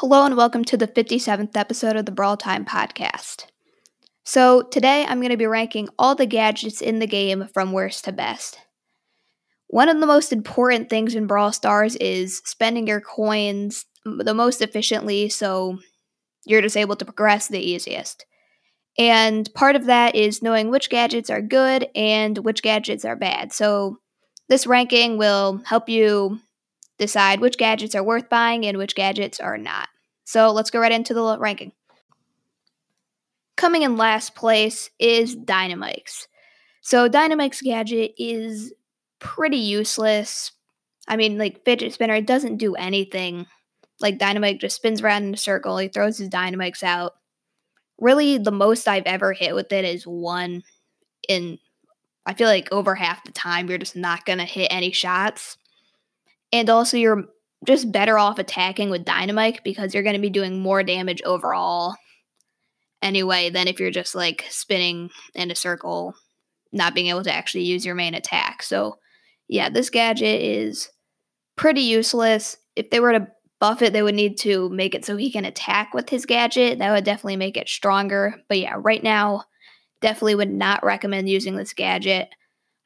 Hello and welcome to the 57th episode of the Brawl Time podcast. So, today I'm going to be ranking all the gadgets in the game from worst to best. One of the most important things in Brawl Stars is spending your coins the most efficiently so you're just able to progress the easiest. And part of that is knowing which gadgets are good and which gadgets are bad. So, this ranking will help you decide which gadgets are worth buying and which gadgets are not. So let's go right into the ranking. Coming in last place is Dynamike's. So Dynamike's gadget is pretty useless. I mean, like fidget spinner, it doesn't do anything. Like Dynamike just spins around in a circle, he throws his dynamites out. Really, the most I've ever hit with it is one in I feel like over half the time you're just not gonna hit any shots. And also, you're just better off attacking with dynamite because you're going to be doing more damage overall anyway than if you're just like spinning in a circle, not being able to actually use your main attack. So, yeah, this gadget is pretty useless. If they were to buff it, they would need to make it so he can attack with his gadget. That would definitely make it stronger. But yeah, right now, definitely would not recommend using this gadget.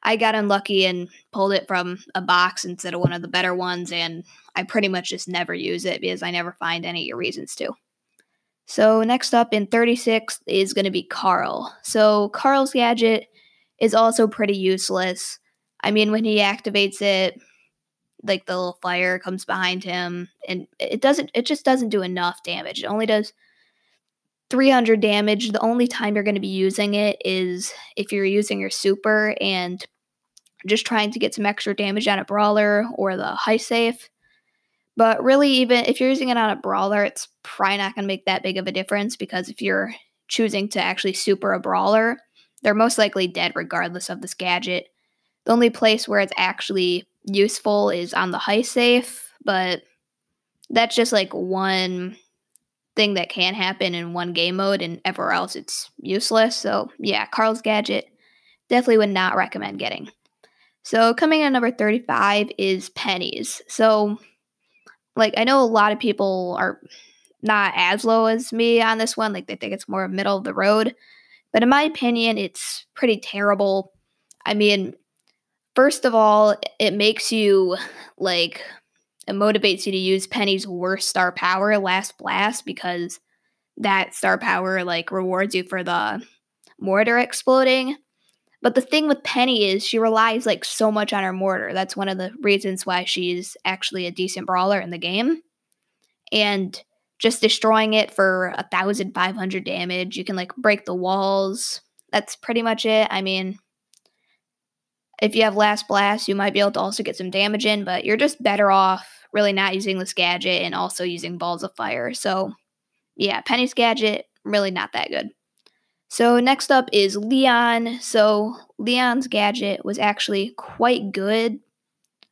I got unlucky and pulled it from a box instead of one of the better ones, and I pretty much just never use it because I never find any of your reasons to. So, next up in 36 is going to be Carl. So, Carl's gadget is also pretty useless. I mean, when he activates it, like the little fire comes behind him, and it doesn't, it just doesn't do enough damage. It only does 300 damage. The only time you're going to be using it is if you're using your super and just trying to get some extra damage on a brawler or the heist safe. But really, even if you're using it on a brawler, it's probably not going to make that big of a difference because if you're choosing to actually super a brawler, they're most likely dead regardless of this gadget. The only place where it's actually useful is on the heist safe, but that's just like one thing that can happen in one game mode, and everywhere else it's useless. So, yeah, Carl's gadget definitely would not recommend getting. So coming in number 35 is Penny's. So like I know a lot of people are not as low as me on this one, like they think it's more middle of the road. But in my opinion, it's pretty terrible. I mean, first of all, it makes you like it motivates you to use Penny's worst star power, Last Blast, because that star power like rewards you for the mortar exploding. But the thing with Penny is she relies like so much on her mortar. That's one of the reasons why she's actually a decent brawler in the game. And just destroying it for a thousand five hundred damage, you can like break the walls. That's pretty much it. I mean, if you have last blast, you might be able to also get some damage in, but you're just better off really not using this gadget and also using balls of fire. So, yeah, Penny's gadget really not that good. So next up is Leon. So Leon's gadget was actually quite good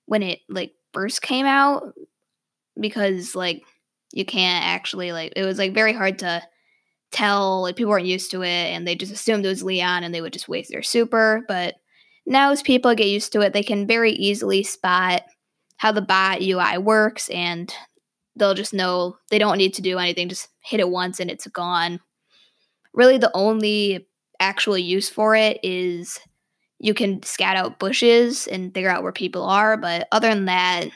when it like first came out because like you can't actually like it was like very hard to tell like people weren't used to it and they just assumed it was Leon and they would just waste their super, but now as people get used to it, they can very easily spot how the bot UI works and they'll just know they don't need to do anything, just hit it once and it's gone really the only actual use for it is you can scout out bushes and figure out where people are. But other than that,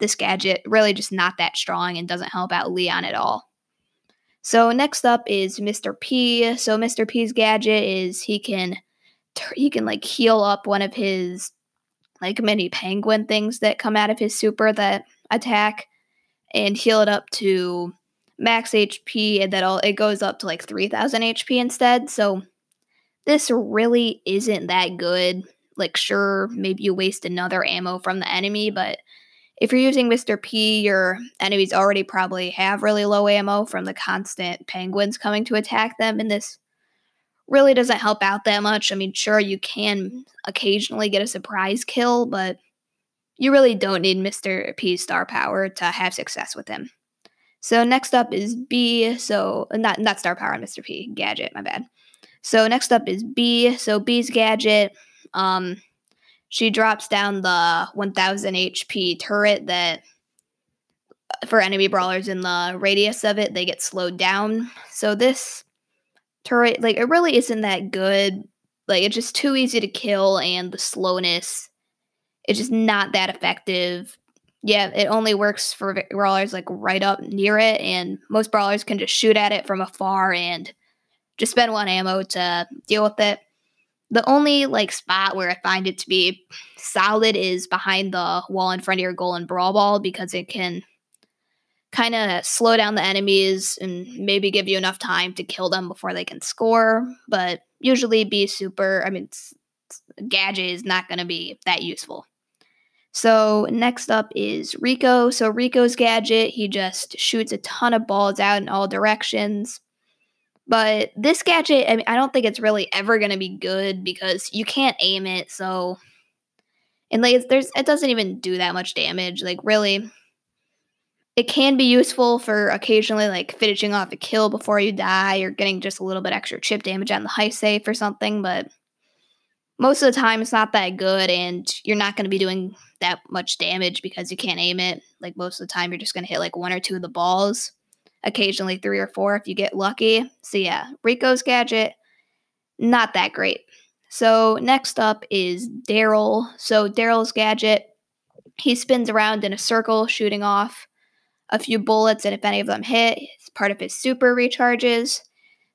this gadget really just not that strong and doesn't help out Leon at all. So next up is Mr. P. So Mr. P's gadget is he can he can like heal up one of his like mini penguin things that come out of his super that attack and heal it up to max HP and then it goes up to like 3000 HP instead. So this really isn't that good. Like sure, maybe you waste another ammo from the enemy, but if you're using Mr. P, your enemies already probably have really low ammo from the constant penguins coming to attack them, and this really doesn't help out that much. I mean, sure, you can occasionally get a surprise kill, but you really don't need Mr. P's star power to have success with him. So next up is Bea. So not not star power, Mr. P gadget. My bad. So next up is Bea. So Bea's gadget. Um, she drops down the 1000 HP turret that for enemy brawlers in the radius of it, they get slowed down. So this turret, like, it really isn't that good. Like, it's just too easy to kill, and the slowness is just not that effective. Yeah, it only works for brawlers like right up near it, and most brawlers can just shoot at it from afar and just spend one ammo to deal with it. The only like spot where I find it to be solid is behind the wall in front of your goal in Brawl Ball because it can kind of slow down the enemies and maybe give you enough time to kill them before they can score. But usually, be super. I mean, gadget is not going to be that useful. So next up is Rico. So Rico's gadget, he just shoots a ton of balls out in all directions. But this gadget, I mean, I don't think it's really ever going to be good because you can't aim it. So, and like, there's it doesn't even do that much damage. Like, really, it can be useful for occasionally like finishing off a kill before you die or getting just a little bit extra chip damage on the heist safe or something. But most of the time, it's not that good, and you're not going to be doing that much damage because you can't aim it. Like most of the time, you're just going to hit like one or two of the balls occasionally three or four if you get lucky. So, yeah, Rico's gadget, not that great. So, next up is Daryl. So, Daryl's gadget, he spins around in a circle, shooting off a few bullets, and if any of them hit, it's part of his super recharges.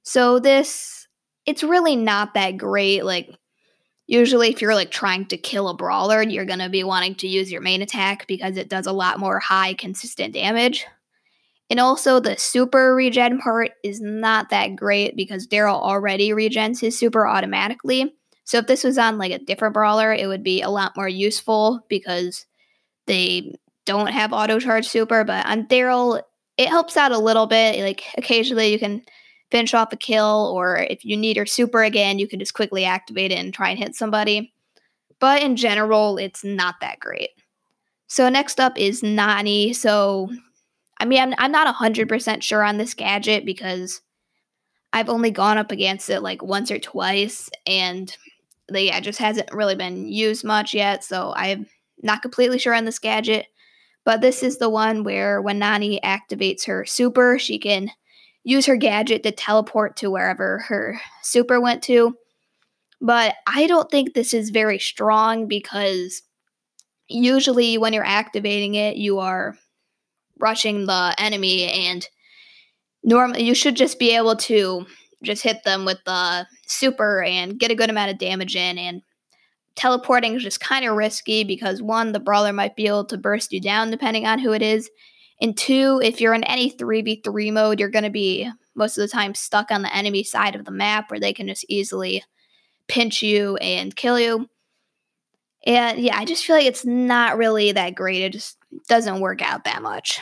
So, this, it's really not that great. Like, usually if you're like trying to kill a brawler you're going to be wanting to use your main attack because it does a lot more high consistent damage and also, the super regen part is not that great because Daryl already regens his super automatically. So, if this was on like a different brawler, it would be a lot more useful because they don't have auto charge super. But on Daryl, it helps out a little bit. Like, occasionally you can finish off a kill, or if you need your super again, you can just quickly activate it and try and hit somebody. But in general, it's not that great. So, next up is Nani. So, I mean, I'm, I'm not 100% sure on this gadget because I've only gone up against it like once or twice, and the, yeah, it just hasn't really been used much yet. So I'm not completely sure on this gadget. But this is the one where when Nani activates her super, she can use her gadget to teleport to wherever her super went to. But I don't think this is very strong because usually when you're activating it, you are rushing the enemy and normally you should just be able to just hit them with the super and get a good amount of damage in and teleporting is just kind of risky because one the brawler might be able to burst you down depending on who it is and two if you're in any 3v3 mode you're going to be most of the time stuck on the enemy side of the map where they can just easily pinch you and kill you and yeah i just feel like it's not really that great it just doesn't work out that much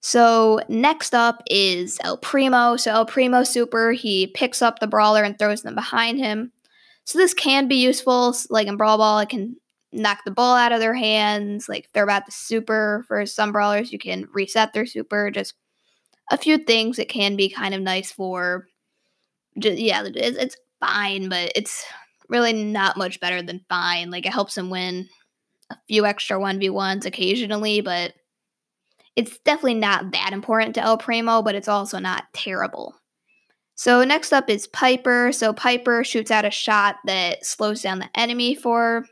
so next up is El Primo. So El Primo Super, he picks up the brawler and throws them behind him. So this can be useful. Like in Brawl Ball, it can knock the ball out of their hands. Like they're about to super for some brawlers, you can reset their super. Just a few things it can be kind of nice for. Just, yeah, it's, it's fine, but it's really not much better than fine. Like it helps him win a few extra 1v1s occasionally, but it's definitely not that important to El Primo, but it's also not terrible. So next up is Piper. So Piper shoots out a shot that slows down the enemy for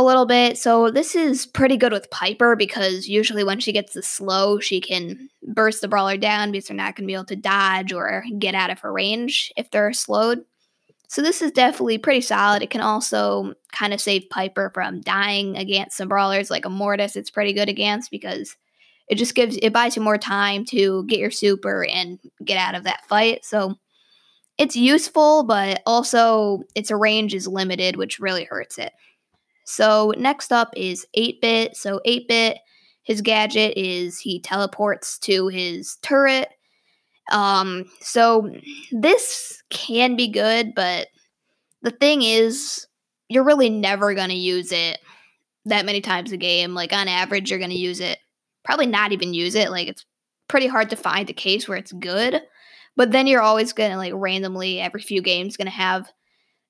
a little bit. So this is pretty good with Piper because usually when she gets the slow, she can burst the brawler down because they're not going to be able to dodge or get out of her range if they're slowed. So this is definitely pretty solid. It can also kind of save Piper from dying against some brawlers like a Mortis. It's pretty good against because it just gives it buys you more time to get your super and get out of that fight. So it's useful, but also its range is limited, which really hurts it. So next up is 8-bit. So 8-bit, his gadget is he teleports to his turret um, so this can be good, but the thing is, you're really never going to use it that many times a game. Like on average, you're going to use it, probably not even use it. Like it's pretty hard to find a case where it's good, but then you're always going to like randomly every few games going to have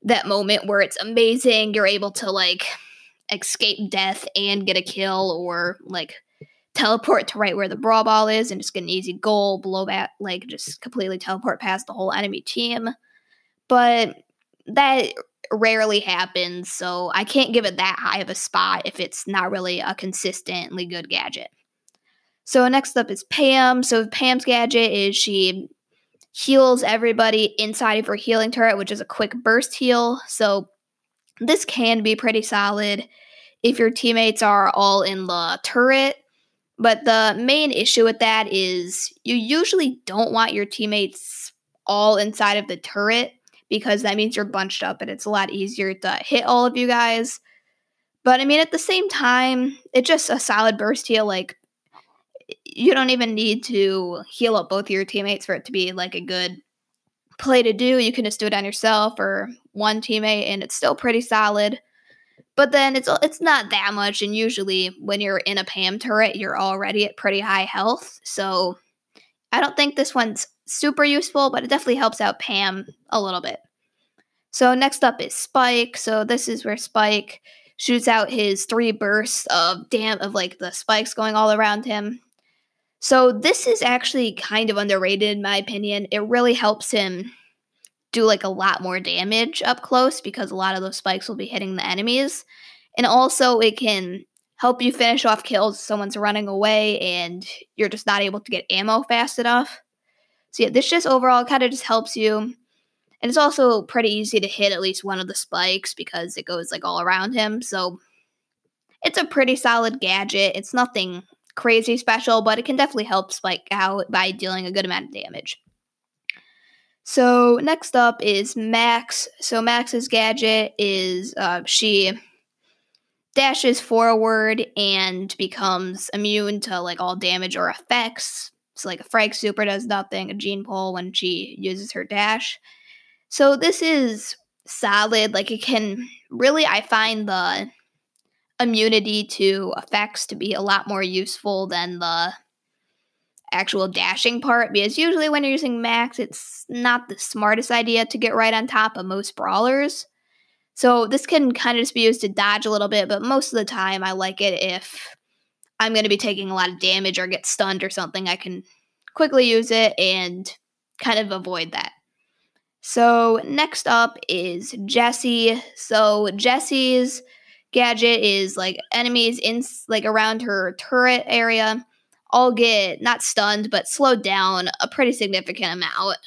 that moment where it's amazing. You're able to like escape death and get a kill or like teleport to right where the brawl ball is and just get an easy goal, blow that, like just completely teleport past the whole enemy team. But that rarely happens, so I can't give it that high of a spot if it's not really a consistently good gadget. So next up is Pam. So Pam's gadget is she heals everybody inside of her healing turret, which is a quick burst heal. So this can be pretty solid if your teammates are all in the turret. But the main issue with that is you usually don't want your teammates all inside of the turret because that means you're bunched up and it's a lot easier to hit all of you guys. But I mean, at the same time, it's just a solid burst heal. Like, you don't even need to heal up both of your teammates for it to be like a good play to do. You can just do it on yourself or one teammate, and it's still pretty solid. But then it's it's not that much, and usually when you're in a Pam turret, you're already at pretty high health. So I don't think this one's super useful, but it definitely helps out Pam a little bit. So next up is Spike. So this is where Spike shoots out his three bursts of damn of like the spikes going all around him. So this is actually kind of underrated in my opinion. It really helps him do like a lot more damage up close because a lot of those spikes will be hitting the enemies. And also it can help you finish off kills someone's running away and you're just not able to get ammo fast enough. So yeah, this just overall kind of just helps you. And it's also pretty easy to hit at least one of the spikes because it goes like all around him. So it's a pretty solid gadget. It's nothing crazy special, but it can definitely help Spike out by dealing a good amount of damage. So next up is Max. So Max's gadget is uh, she dashes forward and becomes immune to like all damage or effects. So like a Frank Super does nothing, a Gene Pole when she uses her dash. So this is solid. Like it can really, I find the immunity to effects to be a lot more useful than the actual dashing part because usually when you're using max it's not the smartest idea to get right on top of most brawlers so this can kind of just be used to dodge a little bit but most of the time i like it if i'm going to be taking a lot of damage or get stunned or something i can quickly use it and kind of avoid that so next up is Jessie. So Jessie's gadget is like enemies in like around her turret area all get not stunned but slowed down a pretty significant amount.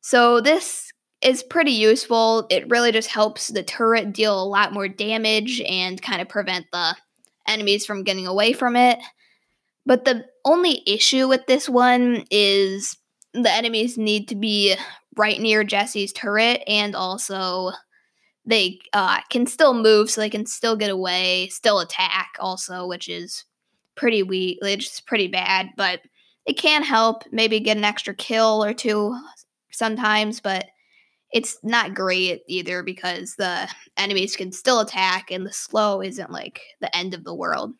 So this is pretty useful. It really just helps the turret deal a lot more damage and kind of prevent the enemies from getting away from it. But the only issue with this one is the enemies need to be right near Jessie's turret and also they uh, can still move, so they can still get away, still attack, also, which is pretty weak. It's just pretty bad, but it can help. Maybe get an extra kill or two sometimes, but it's not great either because the enemies can still attack, and the slow isn't like the end of the world.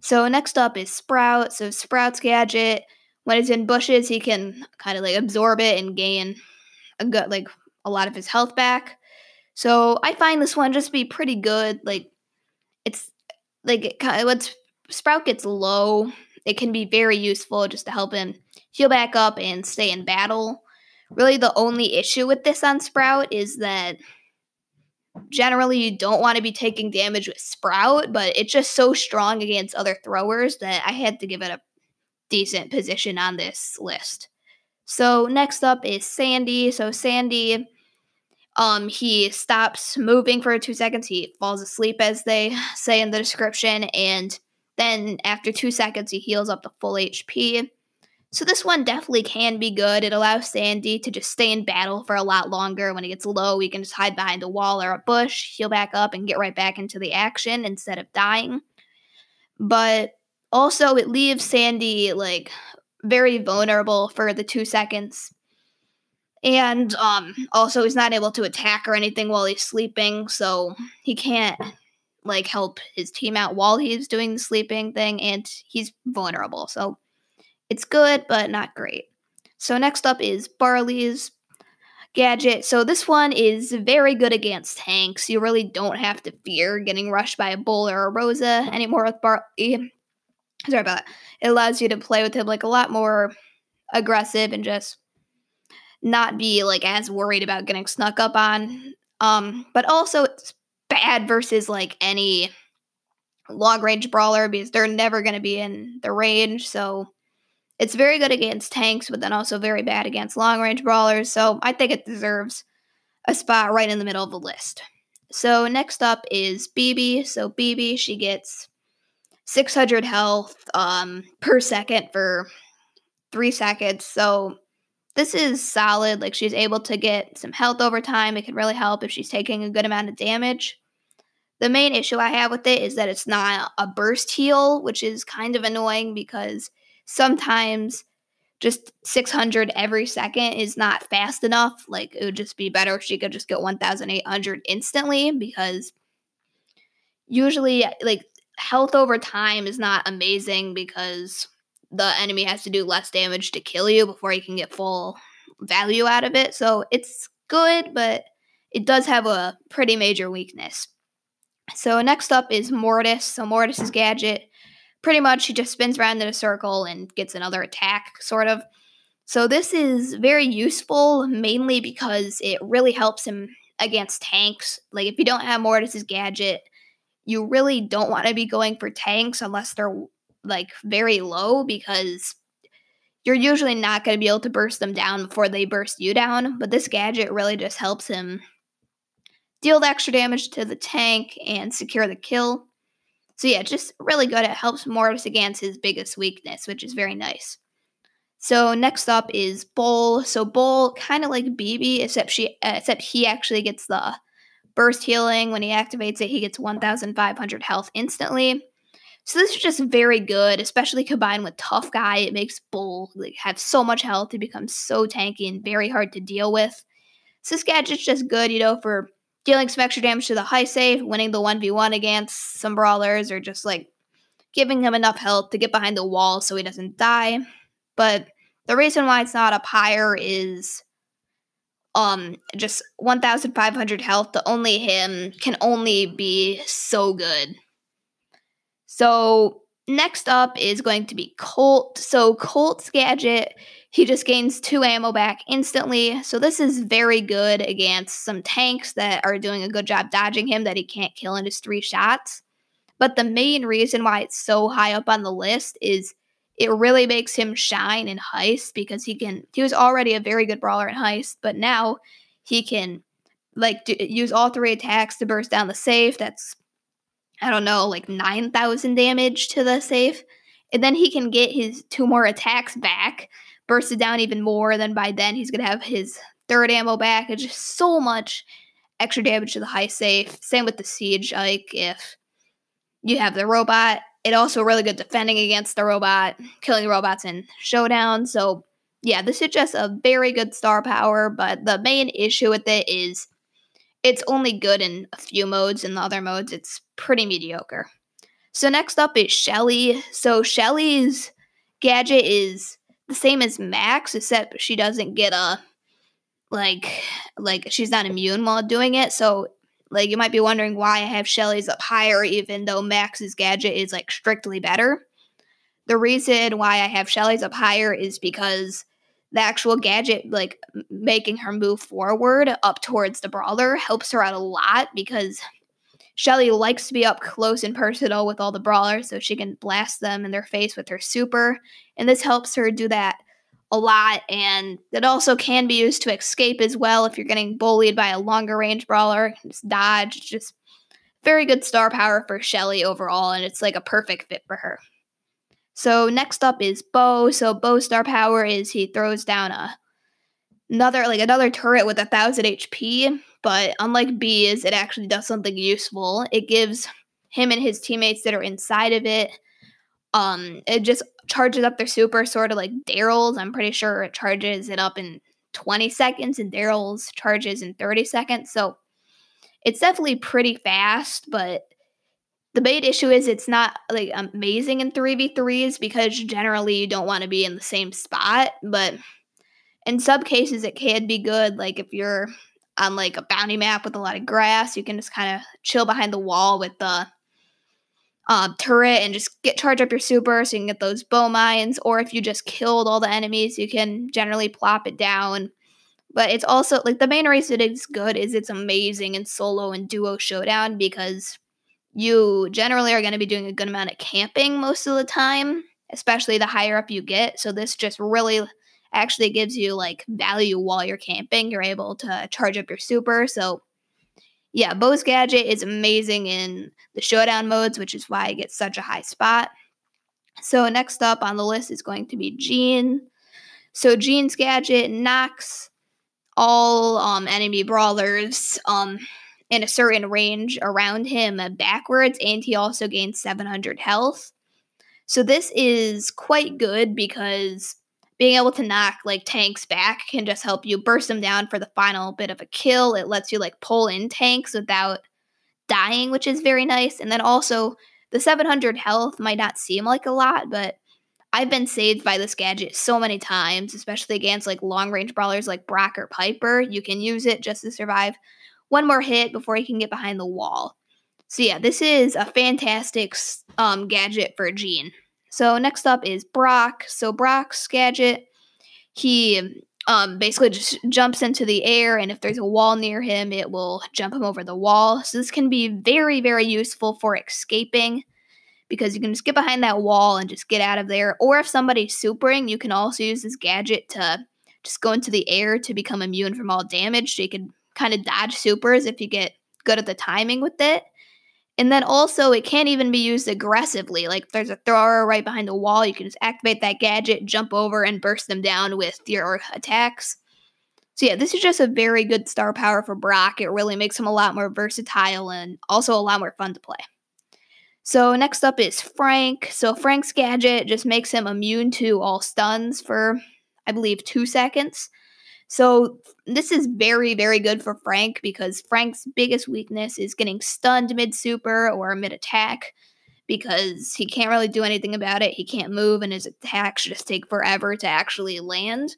So next up is Sprout. So Sprout's gadget, when he's in bushes, he can kind of like absorb it and gain a good like a lot of his health back. So I find this one just be pretty good. Like it's like it once Sprout gets low, it can be very useful just to help him heal back up and stay in battle. Really, the only issue with this on Sprout is that generally you don't want to be taking damage with Sprout, but it's just so strong against other throwers that I had to give it a decent position on this list. So next up is Sandy. So Sandy um, he stops moving for two seconds. He falls asleep, as they say in the description, and then after two seconds, he heals up to full HP. So this one definitely can be good. It allows Sandy to just stay in battle for a lot longer. When he gets low, he can just hide behind a wall or a bush, heal back up, and get right back into the action instead of dying. But also, it leaves Sandy like very vulnerable for the two seconds and um, also he's not able to attack or anything while he's sleeping, so he can't like help his team out while he's doing the sleeping thing, and he's vulnerable. So it's good, but not great. So next up is Barley's gadget. So this one is very good against tanks. You really don't have to fear getting rushed by a bull or a Rosa anymore with Barley. sorry about that. It allows you to play with him like a lot more aggressive and just not be like as worried about getting snuck up on. Um, but also it's bad versus like any long range brawler because they're never going to be in the range. So it's very good against tanks, but then also very bad against long range brawlers. So I think it deserves a spot right in the middle of the list. So next up is Bibi. So Bibi, she gets 600 health um, per second for three seconds. So this is solid. Like she's able to get some health over time. It can really help if she's taking a good amount of damage. The main issue I have with it is that it's not a burst heal, which is kind of annoying because sometimes just 600 every second is not fast enough. Like it would just be better if she could just get 1800 instantly because usually like health over time is not amazing because the enemy has to do less damage to kill you before you can get full value out of it. So it's good, but it does have a pretty major weakness. So next up is Mortis. So Mortis's gadget, pretty much he just spins around in a circle and gets another attack, sort of. So this is very useful, mainly because it really helps him against tanks. Like if you don't have Mortis's gadget, you really don't want to be going for tanks unless they're like very low because you're usually not going to be able to burst them down before they burst you down. But this gadget really just helps him deal the extra damage to the tank and secure the kill. So yeah, just really good. It helps Mortis against his biggest weakness, which is very nice. So next up is Bull. So Bull, kind of like Bibi, except she, uh, except he actually gets the burst healing. When he activates it, he gets 1,500 health instantly. So this is just very good, especially combined with Tough Guy. It makes Bull like, have so much health. He becomes so tanky and very hard to deal with. So this gadget's just good, you know, for dealing some extra damage to the heist safe, winning the 1v1 against some brawlers, or just like giving him enough health to get behind the wall so he doesn't die. But the reason why it's not up higher is um just 1500 health to only him can only be so good so next up is going to be Colt. So Colt's gadget, he just gains two ammo back instantly. So this is very good against some tanks that are doing a good job dodging him that he can't kill in his three shots. But the main reason why it's so high up on the list is it really makes him shine in heist because he can he was already a very good brawler in heist, but now he can like do, use all three attacks to burst down the safe. That's I don't know, like 9,000 damage to the safe. And then he can get his two more attacks back, burst it down even more. And Then by then, he's going to have his third ammo back. It's just so much extra damage to the heist safe. Same with the siege. Like, if you have the robot, it also really good defending against the robot, killing robots in showdown. So, yeah, this is just a very good star power. But the main issue with it is it's only good in a few modes. In the other modes, it's pretty mediocre. So next up is Shelly. So Shelly's gadget is the same as Max, except she doesn't get a like like she's not immune while doing it. So like you might be wondering why I have Shelly's up higher, even though Max's gadget is like strictly better. The reason why I have Shelly's up higher is because the actual gadget, like making her move forward up towards the brawler, helps her out a lot because Shelly likes to be up close and personal with all the brawlers so she can blast them in their face with her super. And this helps her do that a lot. And it also can be used to escape as well if you're getting bullied by a longer range brawler. Just dodge. Just very good star power for Shelly overall. And it's like a perfect fit for her. So next up is Bo. So Bo star power is he throws down a another like another turret with a thousand HP, but unlike Bea's, it actually does something useful. It gives him and his teammates that are inside of it, um, it just charges up their super, sort of like Daryl's. I'm pretty sure it charges it up in 20 seconds, and Daryl's charges in 30 seconds. So it's definitely pretty fast, but the main issue is it's not like amazing in 3v3s because generally you don't want to be in the same spot, but in some cases it can be good like if you're on like a bounty map with a lot of grass, you can just kind of chill behind the wall with the um, turret and just get charge up your super so you can get those Bo mines. Or if you just killed all the enemies, you can generally plop it down. But it's also like the main reason it's good is it's amazing in solo and duo showdown because you generally are going to be doing a good amount of camping most of the time, especially the higher up you get. So this just really actually gives you like value while you're camping. You're able to charge up your super. So yeah, Bo's gadget is amazing in the showdown modes, which is why I get such a high spot. So next up on the list is going to be Gene. So Gene's gadget knocks all um, enemy brawlers um, in a certain range around him backwards, and he also gains 700 health. So this is quite good because being able to knock like tanks back can just help you burst them down for the final bit of a kill. It lets you like pull in tanks without dying, which is very nice. And then also the 700 health might not seem like a lot, but I've been saved by this gadget so many times, especially against like long range brawlers like Brock or Piper. You can use it just to survive one more hit before you can get behind the wall. So yeah, this is a fantastic um, gadget for Gene. So next up is Brock. So Brock's gadget, he um, basically just jumps into the air, and if there's a wall near him, it will jump him over the wall. So this can be very, very useful for escaping because you can just get behind that wall and just get out of there. Or if somebody's supering, you can also use this gadget to just go into the air to become immune from all damage. So you can kind of dodge supers if you get good at the timing with it. And then also, it can't even be used aggressively. Like, there's a thrower right behind the wall. You can just activate that gadget, jump over, and burst them down with your attacks. So, yeah, this is just a very good star power for Brock. It really makes him a lot more versatile and also a lot more fun to play. So, next up is Frank. So, Frank's gadget just makes him immune to all stuns for, I believe, two seconds. So this is very, very good for Frank because Frank's biggest weakness is getting stunned mid super or mid attack because he can't really do anything about it. He can't move, and his attacks just take forever to actually land.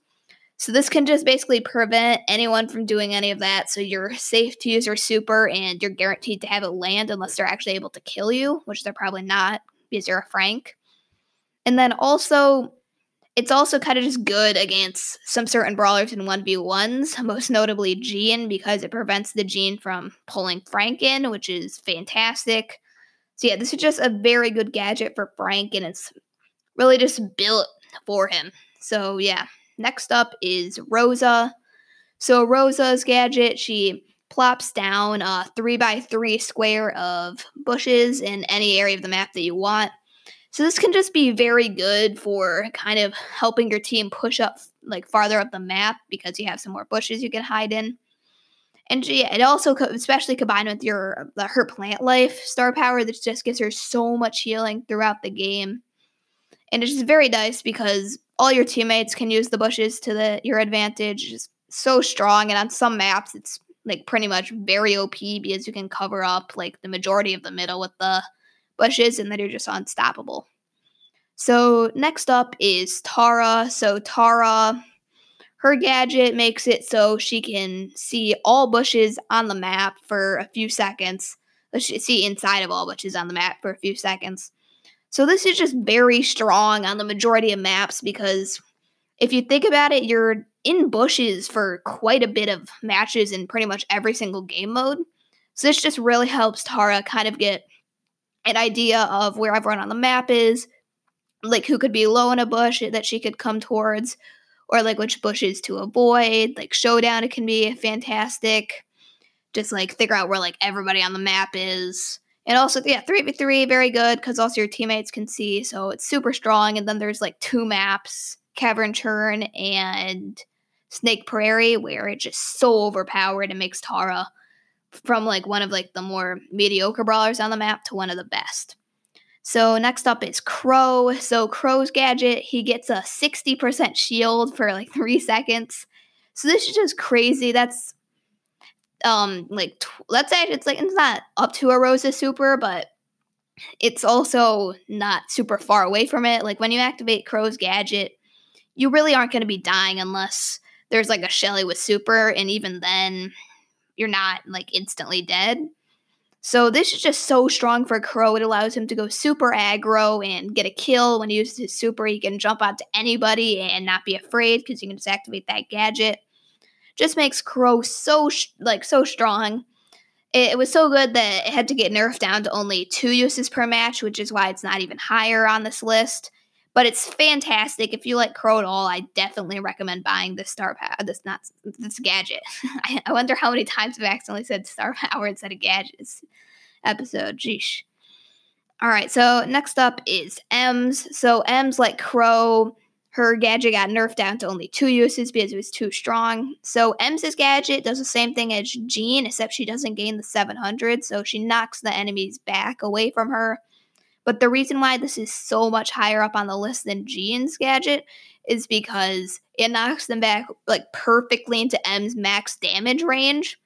So this can just basically prevent anyone from doing any of that. So you're safe to use your super, and you're guaranteed to have it land unless they're actually able to kill you, which they're probably not because you're a Frank. And then also, it's also kind of just good against some certain brawlers in 1v1s, most notably Gene, because it prevents the Gene from pulling Frank in, which is fantastic. So, yeah, this is just a very good gadget for Frank, and it's really just built for him. So, yeah, next up is Rosa. So, Rosa's gadget, she plops down a 3x3 square of bushes in any area of the map that you want so this can just be very good for kind of helping your team push up like farther up the map because you have some more bushes you can hide in. And yeah, it also especially combined with your the her plant life star power that just gives her so much healing throughout the game. And it's just very nice because all your teammates can use the bushes to the your advantage. It's so strong and on some maps it's like pretty much very OP because you can cover up like the majority of the middle with the bushes and that you're just unstoppable. So next up is Tara. So Tara, her gadget makes it so she can see all bushes on the map for a few seconds. Let she see inside of all bushes on the map for a few seconds. So this is just very strong on the majority of maps because if you think about it, you're in bushes for quite a bit of matches in pretty much every single game mode. So this just really helps Tara kind of get an idea of where everyone on the map is, like who could be low in a bush that she could come towards, or like which bushes to avoid. Like showdown, it can be fantastic. Just like figure out where like everybody on the map is. And also, yeah, 3v3, very good because also your teammates can see. So it's super strong. And then there's like two maps Cavern Churn and Snake Prairie, where it's just so overpowered and makes Tara from like one of like the more mediocre brawlers on the map to one of the best. So next up is Crow. So Crow's gadget, he gets a 60% shield for like 3 seconds. So this is just crazy. That's um like tw- let's say it's like it's not up to a Rosa super, but it's also not super far away from it. Like when you activate Crow's gadget, you really aren't going to be dying unless there's like a Shelly with super and even then you're not like instantly dead. So this is just so strong for Crow. It allows him to go super aggro and get a kill. When he uses his super, he can jump onto anybody and not be afraid because you can just activate that gadget. Just makes Crow so like so strong. It, it was so good that it had to get nerfed down to only two uses per match, which is why it's not even higher on this list. But it's fantastic. If you like Crow at all, I definitely recommend buying this star power. Uh, this not this gadget. I, wonder how many times I've accidentally said star power instead of gadgets episode. Jeesh. All right, so next up is Emz. So Emz like Crow. Her gadget got nerfed down to only two uses because it was too strong. So Emz's gadget does the same thing as Gene, except she doesn't gain the 700, so she knocks the enemies back away from her. But the reason why this is so much higher up on the list than Gene's gadget is because it knocks them back like perfectly into Emz's max damage range.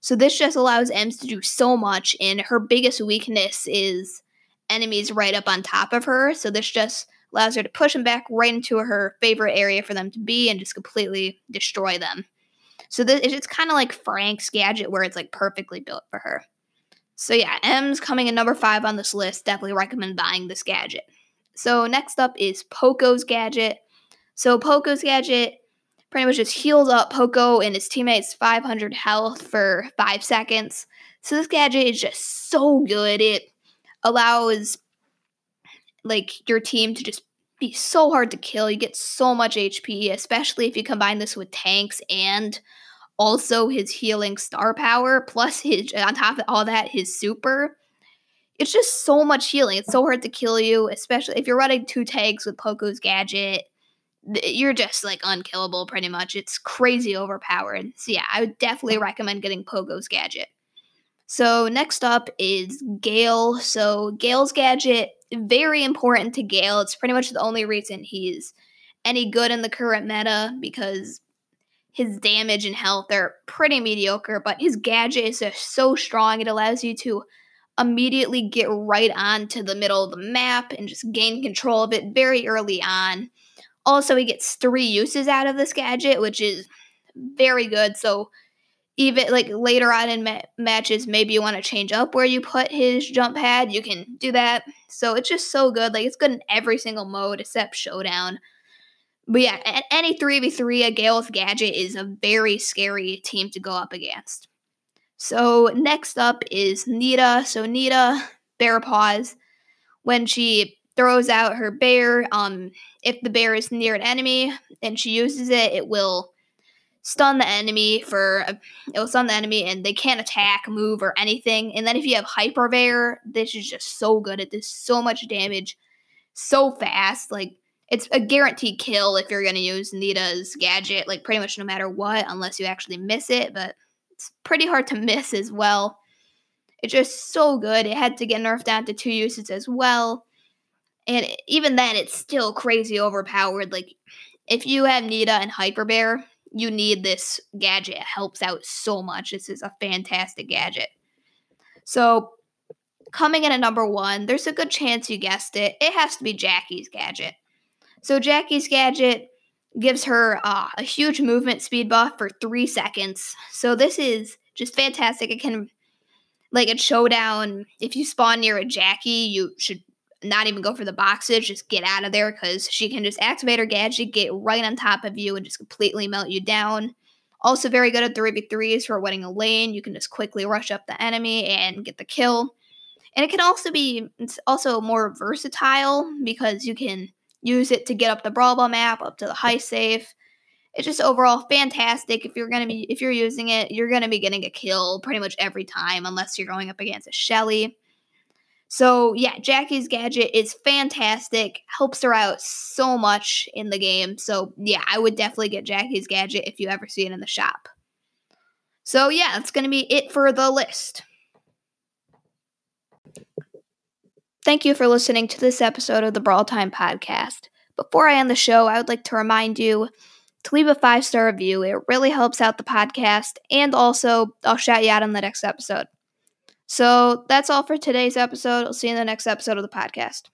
So this just allows Emz to do so much, and her biggest weakness is enemies right up on top of her. So this just allows her to push them back right into her favorite area for them to be and just completely destroy them. So this it's kind of like Frank's gadget where it's like perfectly built for her. So yeah, Emz coming in number five on this list. Definitely recommend buying this gadget. So next up is Poco's gadget. So Poco's gadget pretty much just heals up Poco and his teammates 500 health for five seconds. So this gadget is just so good. It allows like your team to just be so hard to kill. You get so much HP, especially if you combine this with tanks and also his healing star power, plus his on top of all that, his super. It's just so much healing. It's so hard to kill you, especially if you're running two tanks with Poco's gadget. You're just like unkillable pretty much. It's crazy overpowered. So yeah, I would definitely recommend getting Poco's gadget. So next up is Gale. So Gale's gadget, very important to Gale. It's pretty much the only reason he's any good in the current meta because his damage and health are pretty mediocre, but his gadget is so strong. It allows you to immediately get right onto the middle of the map and just gain control of it very early on. Also, he gets three uses out of this gadget, which is very good. So, even like later on in ma- matches, maybe you want to change up where you put his jump pad, you can do that. So, it's just so good. Like, it's good in every single mode except Showdown. But yeah, any 3v3, a Gale's Gadget is a very scary team to go up against. So next up is Nita. So Nita, Bear Paws. When she throws out her bear, um, if the bear is near an enemy and she uses it, it will stun the enemy for it will stun the enemy and they can't attack, move, or anything. And then if you have Hyper Bear, this is just so good. It does so much damage so fast. Like it's a guaranteed kill if you're going to use Nita's gadget, like pretty much no matter what, unless you actually miss it. But it's pretty hard to miss as well. It's just so good. It had to get nerfed down to two uses as well. And even then, it's still crazy overpowered. Like, if you have Nita and Hyper Bear, you need this gadget. It helps out so much. This is a fantastic gadget. So, coming in at number one, there's a good chance you guessed it. It has to be Jackie's gadget. So Jackie's gadget gives her uh, a huge movement speed buff for three seconds. So this is just fantastic. It can, like a showdown, if you spawn near a Jackie, you should not even go for the boxes. Just get out of there because she can just activate her gadget, get right on top of you, and just completely melt you down. Also, very good at 3v3s for winning a lane. You can just quickly rush up the enemy and get the kill. And it can also be, it's also more versatile because you can use it to get up the Brawl Ball map, up to the heist safe. It's just overall fantastic. If you're gonna be if you're using it, you're gonna be getting a kill pretty much every time, unless you're going up against a Shelly. So yeah, Jackie's gadget is fantastic. Helps her out so much in the game. So yeah, I would definitely get Jackie's gadget if you ever see it in the shop. So yeah, that's gonna be it for the list. Thank you for listening to this episode of the Brawl Time Podcast. Before I end the show, I would like to remind you to leave a five star review. It really helps out the podcast, and also I'll shout you out on the next episode. So that's all for today's episode. I'll see you in the next episode of the podcast.